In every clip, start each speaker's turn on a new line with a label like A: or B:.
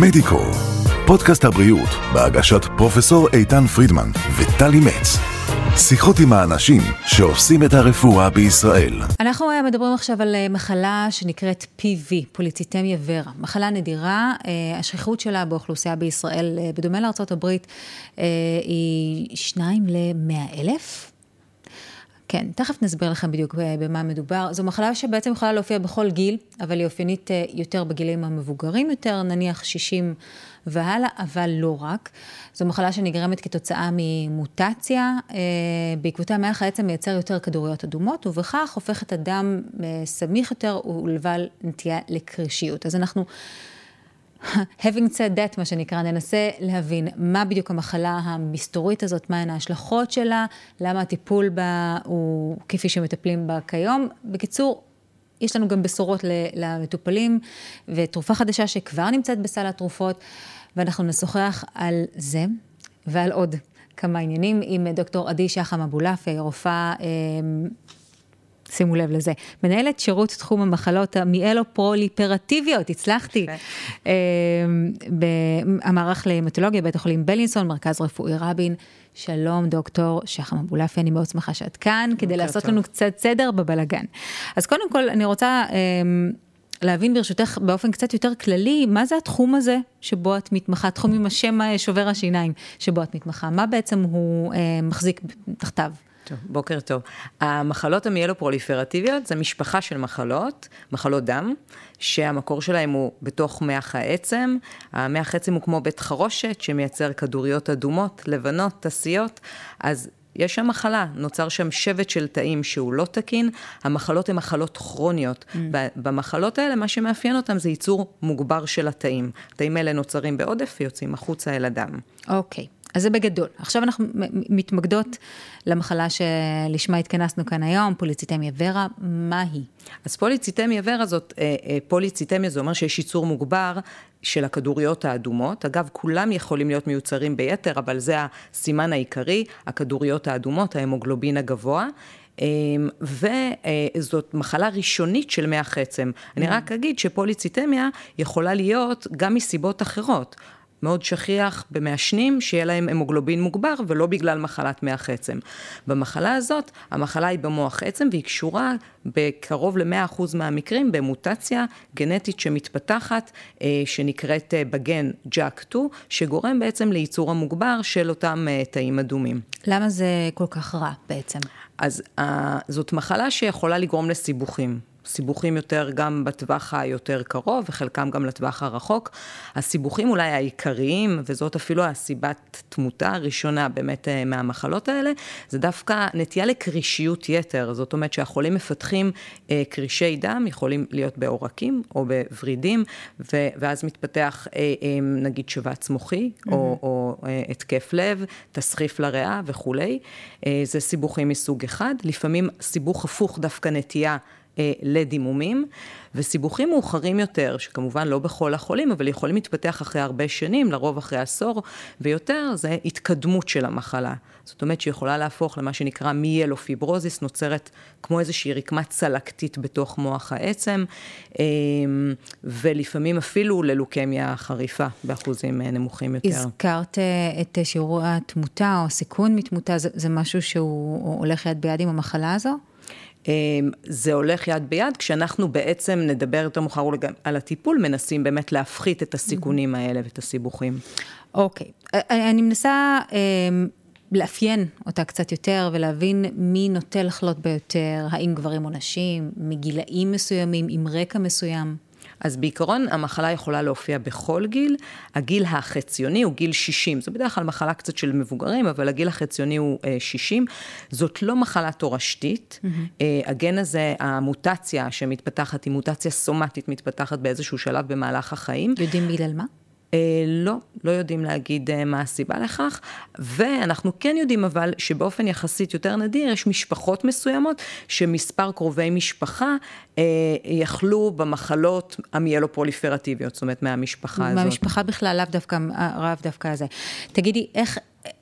A: מדיקו, פודקאסט הבריאות בהגשת פרופסור איתן פרידמן וטלי מצ. שיחות עם האנשים שעושים את הרפואה בישראל.
B: אנחנו אה, מדברים עכשיו על אה, מחלה שנקראת PV, פוליציטמיה ורה. מחלה נדירה, אה, השכיחות שלה באוכלוסייה בישראל, בדומה לארה"ב, היא 2 ל-100 אלף. כן, תכף נסביר לכם בדיוק במה מדובר. זו מחלה שבעצם יכולה להופיע בכל גיל, אבל היא אופיינית יותר בגילים המבוגרים יותר, נניח 60 והלאה, אבל לא רק. זו מחלה שנגרמת כתוצאה ממוטציה, אה, בעקבותיה המח העצם מייצר יותר כדוריות אדומות, ובכך הופך את הדם אה, סמיך יותר ולבל נטייה לקרישיות. אז אנחנו... having said that, מה שנקרא, ננסה להבין מה בדיוק המחלה המסתורית הזאת, מהן ההשלכות שלה, למה הטיפול בה הוא כפי שמטפלים בה כיום. בקיצור, יש לנו גם בשורות למטופלים, ותרופה חדשה שכבר נמצאת בסל התרופות, ואנחנו נשוחח על זה ועל עוד כמה עניינים עם דוקטור עדי שחם אבולעפי, רופאה... שימו לב לזה, מנהלת שירות תחום המחלות המיאלו-פרוליפרטיביות, הצלחתי, אמ, המערך להמטולוגיה, בית החולים בלינסון, מרכז רפואי רבין. שלום, דוקטור שחם אבולעפי, אני מאוד שמחה שאת כאן, כדי לעשות. לנו קצת סדר בבלגן. אז קודם כל, אני רוצה אמ, להבין ברשותך באופן קצת יותר כללי, מה זה התחום הזה שבו את מתמחה, תחום עם השם שובר השיניים שבו את מתמחה, מה בעצם הוא אה, מחזיק תחתיו?
C: טוב, בוקר טוב. המחלות המיאלו-פרוליפרטיביות זה משפחה של מחלות, מחלות דם, שהמקור שלהם הוא בתוך מח העצם. המח העצם הוא כמו בית חרושת שמייצר כדוריות אדומות, לבנות, תסיות, אז יש שם מחלה, נוצר שם שבט של תאים שהוא לא תקין, המחלות הן מחלות כרוניות. Mm. במחלות האלה, מה שמאפיין אותן זה ייצור מוגבר של התאים. התאים האלה נוצרים בעודף ויוצאים החוצה אל הדם.
B: אוקיי. Okay. אז זה בגדול. עכשיו אנחנו מתמקדות למחלה שלשמה התכנסנו כאן היום, פוליציטמיה ורה, מה היא?
C: אז פוליציטמיה ורה זאת, אה, אה, פוליציטמיה זה אומר שיש ייצור מוגבר של הכדוריות האדומות. אגב, כולם יכולים להיות מיוצרים ביתר, אבל זה הסימן העיקרי, הכדוריות האדומות, ההמוגלובין הגבוה. אה, וזאת מחלה ראשונית של מח עצם. אני רק אגיד שפוליציטמיה יכולה להיות גם מסיבות אחרות. מאוד שכיח במעשנים, שיהיה להם המוגלובין מוגבר, ולא בגלל מחלת מח עצם. במחלה הזאת, המחלה היא במוח עצם, והיא קשורה בקרוב ל-100% מהמקרים במוטציה גנטית שמתפתחת, אה, שנקראת אה, בגן JAK2, שגורם בעצם לייצור המוגבר של אותם אה, תאים אדומים.
B: למה זה כל כך רע בעצם?
C: אז זאת מחלה שיכולה לגרום לסיבוכים. סיבוכים יותר גם בטווח היותר קרוב, וחלקם גם לטווח הרחוק. הסיבוכים אולי העיקריים, וזאת אפילו הסיבת תמותה הראשונה באמת אה, מהמחלות האלה, זה דווקא נטייה לקרישיות יתר. זאת אומרת שהחולים מפתחים אה, קרישי דם, יכולים להיות בעורקים או בוורידים, ו- ואז מתפתח אה, אה, נגיד שבץ מוחי, mm-hmm. או, או אה, התקף לב, תסחיף לריאה וכולי. אה, זה סיבוכים מסוג אחד. לפעמים סיבוך הפוך דווקא נטייה. אה, לדימומים, וסיבוכים מאוחרים יותר, שכמובן לא בכל החולים, אבל יכולים להתפתח אחרי הרבה שנים, לרוב אחרי עשור ויותר, זה התקדמות של המחלה. זאת אומרת שיכולה להפוך למה שנקרא מיאלופיברוזיס, נוצרת כמו איזושהי רקמה צלקתית בתוך מוח העצם, אה, ולפעמים אפילו ללוקמיה חריפה באחוזים אה, נמוכים יותר.
B: הזכרת את שיעור התמותה או הסיכון מתמותה, זה, זה משהו שהוא הולך יד ביד עם המחלה הזו?
C: אמ, זה הולך יד ביד, כשאנחנו בעצם נדבר יותר מאוחר על הטיפול, מנסים באמת להפחית את הסיכונים האלה ואת הסיבוכים.
B: אוקיי, אני מנסה אמ, לאפיין אותה קצת יותר ולהבין מי נוטה לחלות ביותר, האם גברים או נשים, מגילאים מסוימים, עם רקע מסוים.
C: אז בעיקרון המחלה יכולה להופיע בכל גיל, הגיל החציוני הוא גיל 60, זו בדרך כלל מחלה קצת של מבוגרים, אבל הגיל החציוני הוא 60. אה, זאת לא מחלה תורשתית, mm-hmm. הגן הזה, המוטציה שמתפתחת היא מוטציה סומטית, מתפתחת באיזשהו שלב במהלך החיים.
B: יודעים בגלל מה?
C: אה, לא, לא יודעים להגיד אה, מה הסיבה לכך, ואנחנו כן יודעים אבל שבאופן יחסית יותר נדיר, יש משפחות מסוימות שמספר קרובי משפחה אה, יכלו במחלות המיאלופרוליפרטיביות, זאת אומרת מהמשפחה הזאת.
B: מהמשפחה בכלל, לאו דווקא, לאו דווקא הזה. תגידי, איך,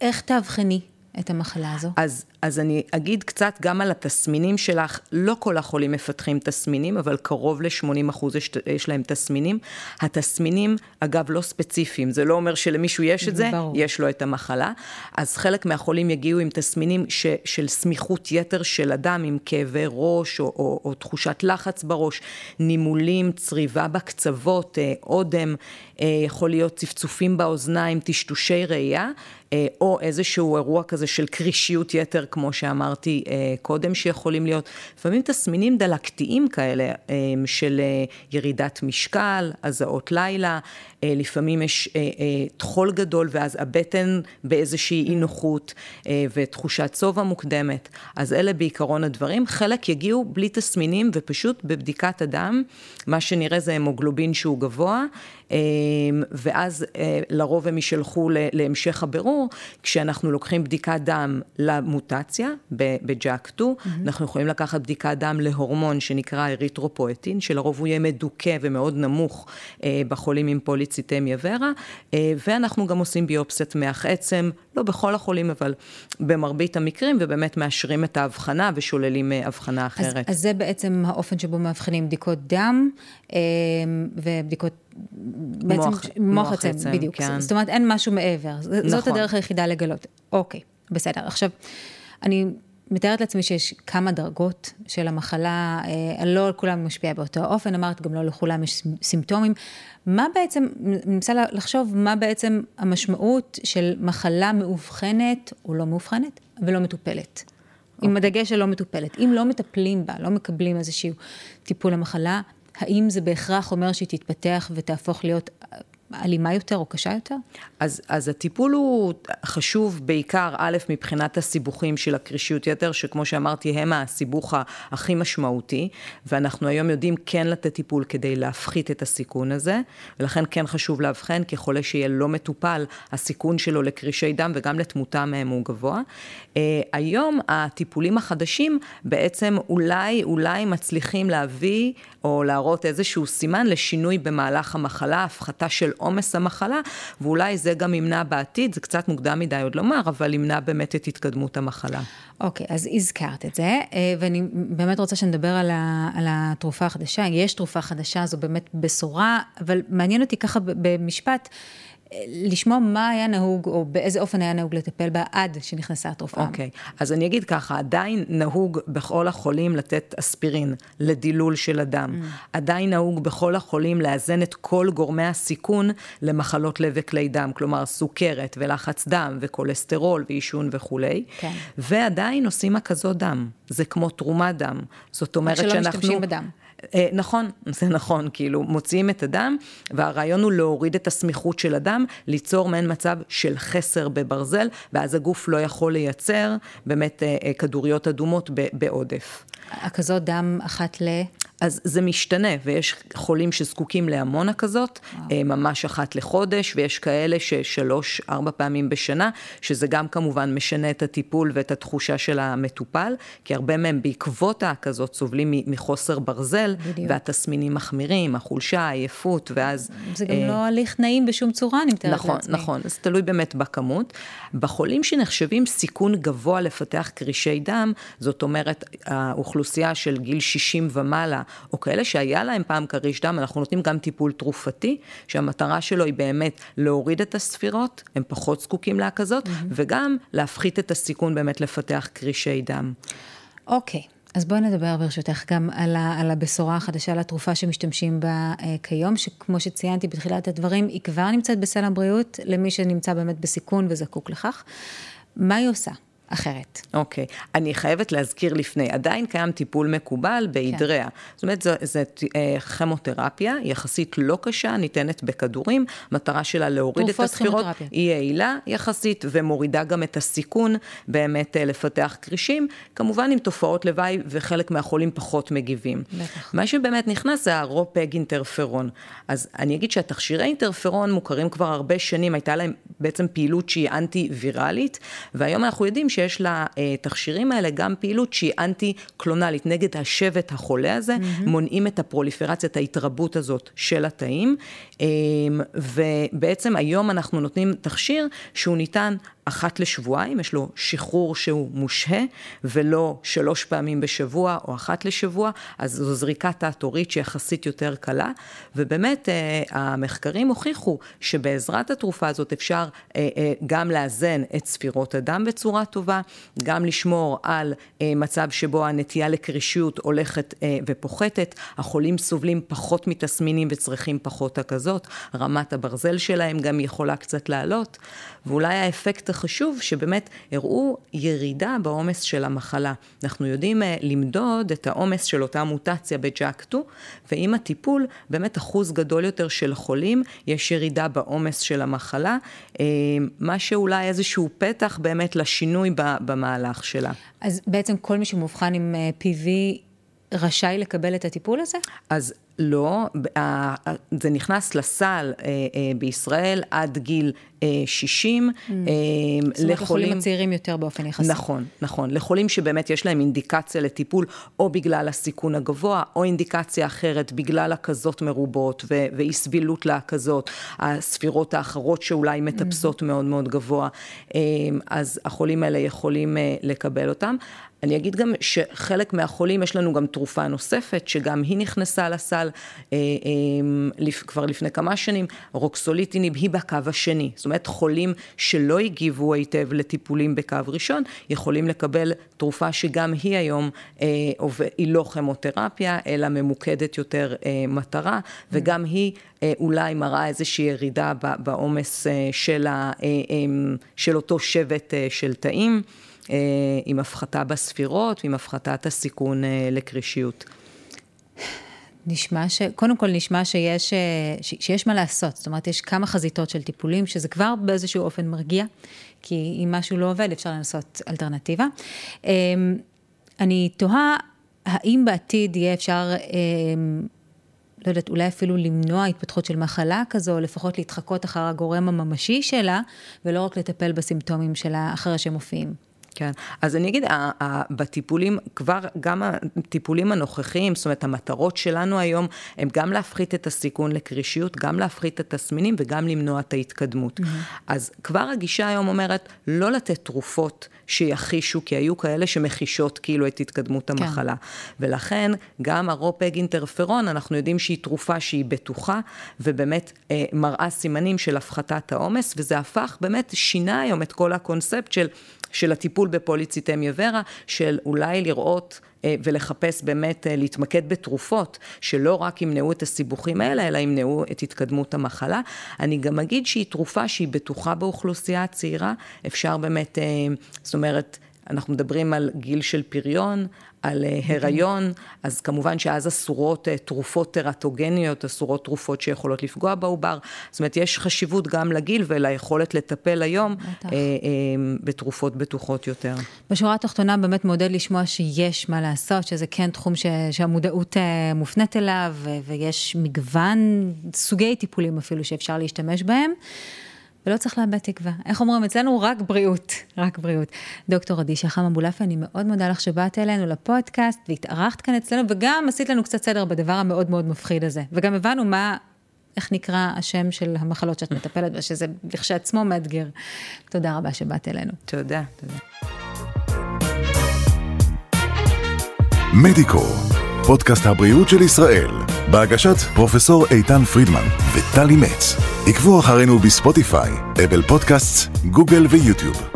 B: איך תאבחני את המחלה הזו?
C: אז, אז אני אגיד קצת גם על התסמינים שלך. לא כל החולים מפתחים תסמינים, אבל קרוב ל-80 אחוז יש, יש להם תסמינים. התסמינים, אגב, לא ספציפיים. זה לא אומר שלמישהו יש את זה, ברור. יש לו את המחלה. אז חלק מהחולים יגיעו עם תסמינים ש, של סמיכות יתר של אדם, עם כאבי ראש או, או, או תחושת לחץ בראש, נימולים, צריבה בקצוות, אה, אודם, אה, יכול להיות צפצופים באוזניים, טשטושי ראייה. אה, או איזשהו אירוע כזה של קרישיות יתר, כמו שאמרתי אה, קודם, שיכולים להיות. לפעמים תסמינים דלקתיים כאלה, אה, של ירידת משקל, הזעות לילה, לפעמים יש טחול גדול, ואז הבטן באיזושהי אי נוחות, ותחושת שובע מוקדמת. אז אלה בעיקרון הדברים. חלק יגיעו בלי תסמינים, ופשוט בבדיקת הדם, מה שנראה זה המוגלובין שהוא גבוה, ואז לרוב הם יישלחו להמשך הבירור. כשאנחנו לוקחים בדיקת דם למוטציה בג'אק 2, mm-hmm. אנחנו יכולים לקחת בדיקת דם להורמון שנקרא אריתרופואטין, שלרוב הוא יהיה מדוכא ומאוד נמוך אה, בחולים עם פוליציטמיה ורה, אה, ואנחנו גם עושים ביופסיית מח עצם, לא בכל החולים, אבל במרבית המקרים, ובאמת מאשרים את ההבחנה ושוללים אה, הבחנה אחרת.
B: אז, אז זה בעצם האופן שבו מאבחנים בדיקות דם ובדיקות בעצם מוח, מוח עצם, עצם, בדיוק. כן. זאת אומרת, אין משהו מעבר. נכון. זאת הדרך היחידה לגלות. אוקיי, בסדר. עכשיו, אני מתארת לעצמי שיש כמה דרגות של המחלה, אה, לא על כולם משפיע באותו אופן, אמרת, גם לא לכולם יש סימפטומים. מה בעצם, אני מנסה לחשוב, מה בעצם המשמעות של מחלה מאובחנת או לא מאובחנת ולא מטופלת? עם אוקיי. הדגש של לא מטופלת. אם לא מטפלים בה, לא מקבלים איזשהו טיפול למחלה, האם זה בהכרח אומר שהיא תתפתח ותהפוך להיות אלימה יותר או קשה יותר?
C: אז, אז הטיפול הוא חשוב בעיקר, א', מבחינת הסיבוכים של הקרישיות יתר, שכמו שאמרתי, הם הסיבוך הכי משמעותי, ואנחנו היום יודעים כן לתת טיפול כדי להפחית את הסיכון הזה, ולכן כן חשוב לאבחן, כחולה שיהיה לא מטופל, הסיכון שלו לקרישי דם וגם לתמותה מהם הוא גבוה. Uh, היום הטיפולים החדשים בעצם אולי, אולי מצליחים להביא או להראות איזשהו סימן לשינוי במהלך המחלה, הפחתה של עומס המחלה, ואולי זה גם ימנע בעתיד, זה קצת מוקדם מדי עוד לומר, אבל ימנע באמת את התקדמות המחלה.
B: אוקיי, okay, אז הזכרת את זה, אה, ואני באמת רוצה שנדבר על, ה, על התרופה החדשה. יש תרופה חדשה, זו באמת בשורה, אבל מעניין אותי ככה במשפט. לשמוע מה היה נהוג, או באיזה אופן היה נהוג לטפל בה עד שנכנסה התרופה.
C: אוקיי, okay. אז אני אגיד ככה, עדיין נהוג בכל החולים לתת אספירין לדילול של הדם. Mm. עדיין נהוג בכל החולים לאזן את כל גורמי הסיכון למחלות לב וכלי דם, כלומר סוכרת ולחץ דם וכולסטרול ועישון וכולי. כן. ועדיין עושים הקזות דם, זה כמו תרומת דם. זאת אומרת שאנחנו... רק שלא משתמשים
B: בדם.
C: אה, נכון, זה נכון, כאילו מוציאים את הדם, והרעיון הוא להוריד את הסמיכות של הדם, ליצור מעין מצב של חסר בברזל, ואז הגוף לא יכול לייצר באמת אה, אה, כדוריות אדומות בעודף.
B: כזאת דם אחת ל...
C: אז זה משתנה, ויש חולים שזקוקים להמון הקזות, וואו. ממש אחת לחודש, ויש כאלה ששלוש, ארבע פעמים בשנה, שזה גם כמובן משנה את הטיפול ואת התחושה של המטופל, כי הרבה מהם בעקבות ההקזות סובלים מחוסר ברזל, בדיוק. והתסמינים מחמירים, החולשה, העייפות, ואז...
B: זה גם אה, לא הליך נעים בשום צורה, אני מתארת
C: נכון, לעצמי. נכון, נכון, אז תלוי באמת בכמות. בחולים שנחשבים סיכון גבוה לפתח קרישי דם, זאת אומרת, האוכלוסייה של גיל 60 ומעלה, או כאלה שהיה להם פעם כריש דם, אנחנו נותנים גם טיפול תרופתי, שהמטרה שלו היא באמת להוריד את הספירות, הם פחות זקוקים להקזות, mm-hmm. וגם להפחית את הסיכון באמת לפתח קרישי דם.
B: אוקיי. Okay. אז בואי נדבר ברשותך גם על, ה, על הבשורה החדשה, על התרופה שמשתמשים בה אה, כיום, שכמו שציינתי בתחילת הדברים, היא כבר נמצאת בסל הבריאות למי שנמצא באמת בסיכון וזקוק לכך. מה היא עושה? אחרת.
C: אוקיי. Okay. אני חייבת להזכיר לפני, עדיין קיים טיפול מקובל בהידריה. כן. זאת אומרת, זו, זו אה, כימותרפיה יחסית לא קשה, ניתנת בכדורים, מטרה שלה להוריד את הספירות. היא יעילה יחסית, ומורידה גם את הסיכון באמת אה, לפתח קרישים, כמובן עם תופעות לוואי, וחלק מהחולים פחות מגיבים. בטח. מה שבאמת נכנס זה הרופג אינטרפרון. אז אני אגיד שהתכשירי אינטרפרון מוכרים כבר הרבה שנים, הייתה להם בעצם פעילות שהיא אנטי-ויראלית, והיום אנחנו יודעים שיש לתכשירים האלה גם פעילות שהיא אנטי-קלונלית, נגד השבט החולה הזה, mm-hmm. מונעים את הפרוליפרציה, את ההתרבות הזאת של התאים, אמ, ובעצם היום אנחנו נותנים תכשיר שהוא ניתן אחת לשבועיים, יש לו שחרור שהוא מושהה, ולא שלוש פעמים בשבוע או אחת לשבוע, אז זו זריקה תת-הורית שיחסית יותר קלה, ובאמת אה, המחקרים הוכיחו שבעזרת התרופה הזאת אפשר אה, אה, גם לאזן את ספירות הדם בצורה טובה, גם לשמור על מצב שבו הנטייה לקרישיות הולכת ופוחתת, החולים סובלים פחות מתסמינים וצריכים פחות הקזות, רמת הברזל שלהם גם יכולה קצת לעלות, ואולי האפקט החשוב שבאמת הראו ירידה בעומס של המחלה. אנחנו יודעים uh, למדוד את העומס של אותה מוטציה בג'אק-2, ועם הטיפול באמת אחוז גדול יותר של חולים, יש ירידה בעומס של המחלה, uh, מה שאולי איזשהו פתח באמת לשינוי במהלך שלה.
B: אז בעצם כל מי שמאובחן עם uh, PV רשאי לקבל את הטיפול הזה?
C: אז לא, זה נכנס לסל אה, אה, בישראל עד גיל 60.
B: Mm. זאת אומרת, לחולים הצעירים יותר באופן יחסי.
C: נכון, נכון. לחולים שבאמת יש להם אינדיקציה לטיפול, או בגלל הסיכון הגבוה, או אינדיקציה אחרת בגלל הקזות מרובות ואי סבילות להקזות, הספירות האחרות שאולי מטפסות mm. מאוד מאוד גבוה, אז החולים האלה יכולים לקבל אותם. אני אגיד גם שחלק מהחולים יש לנו גם תרופה נוספת, שגם היא נכנסה לסל אה, אה, כבר לפני כמה שנים, רוקסוליטינib היא בקו השני. זאת אומרת, חולים שלא הגיבו היטב לטיפולים בקו ראשון, יכולים לקבל תרופה שגם היא היום, אה, היא לא כימותרפיה, אלא ממוקדת יותר אה, מטרה, וגם היא אה, אולי מראה איזושהי ירידה בעומס של, ה, אה, של אותו שבט של תאים. עם הפחתה בספירות ועם הפחתת הסיכון לקרישיות.
B: נשמע ש... קודם כל נשמע שיש, אה, ש... שיש מה לעשות, זאת אומרת, יש כמה חזיתות של טיפולים, שזה כבר באיזשהו אופן מרגיע, כי אם משהו לא עובד, אפשר לנסות אלטרנטיבה. אני תוהה, האם בעתיד יהיה אפשר, לא יודעת, אולי אפילו למנוע התפתחות של מחלה כזו, או לפחות להתחקות אחר הגורם הממשי שלה, ולא רק לטפל בסימפטומים שלה אחרי שהם מופיעים.
C: כן, אז אני אגיד, בטיפולים, כבר גם הטיפולים הנוכחיים, זאת אומרת, המטרות שלנו היום, הם גם להפחית את הסיכון לקרישיות, גם להפחית את התסמינים וגם למנוע את ההתקדמות. Mm-hmm. אז כבר הגישה היום אומרת, לא לתת תרופות שיחישו, כי היו כאלה שמחישות כאילו את התקדמות כן. המחלה. כן. ולכן, גם הרופג אינטרפרון, אנחנו יודעים שהיא תרופה שהיא בטוחה, ובאמת אה, מראה סימנים של הפחתת העומס, וזה הפך, באמת שינה היום את כל הקונספט של... של הטיפול בפוליציטמיה ורה, של אולי לראות אה, ולחפש באמת אה, להתמקד בתרופות שלא רק ימנעו את הסיבוכים האלה, אלא ימנעו את התקדמות המחלה. אני גם אגיד שהיא תרופה שהיא בטוחה באוכלוסייה הצעירה, אפשר באמת, אה, זאת אומרת, אנחנו מדברים על גיל של פריון, על אה, הריון, אז כמובן שאז אסורות אה, תרופות טרטוגניות, אסורות תרופות שיכולות לפגוע בעובר. זאת אומרת, יש חשיבות גם לגיל וליכולת לטפל היום אה, אה, בתרופות בטוחות יותר.
B: בשורה התחתונה באמת מעודד לשמוע שיש מה לעשות, שזה כן תחום ש, שהמודעות אה, מופנית אליו, ויש מגוון סוגי טיפולים אפילו שאפשר להשתמש בהם. ולא צריך לאבד תקווה. איך אומרים אצלנו? רק בריאות, רק בריאות. דוקטור עדי שחם אבולאפי, אני מאוד מודה לך שבאת אלינו לפודקאסט והתארחת כאן אצלנו, וגם עשית לנו קצת סדר בדבר המאוד מאוד מפחיד הזה. וגם הבנו מה, איך נקרא השם של המחלות שאת מטפלת בה, שזה לכשעצמו מאתגר. תודה רבה שבאת אלינו.
C: תודה, תודה.
A: מדיקו, פודקאסט הבריאות של ישראל, בהגשת פרופסור איתן פרידמן וטלי מצ. עקבו אחרינו בספוטיפיי, אפל פודקאסט, גוגל ויוטיוב.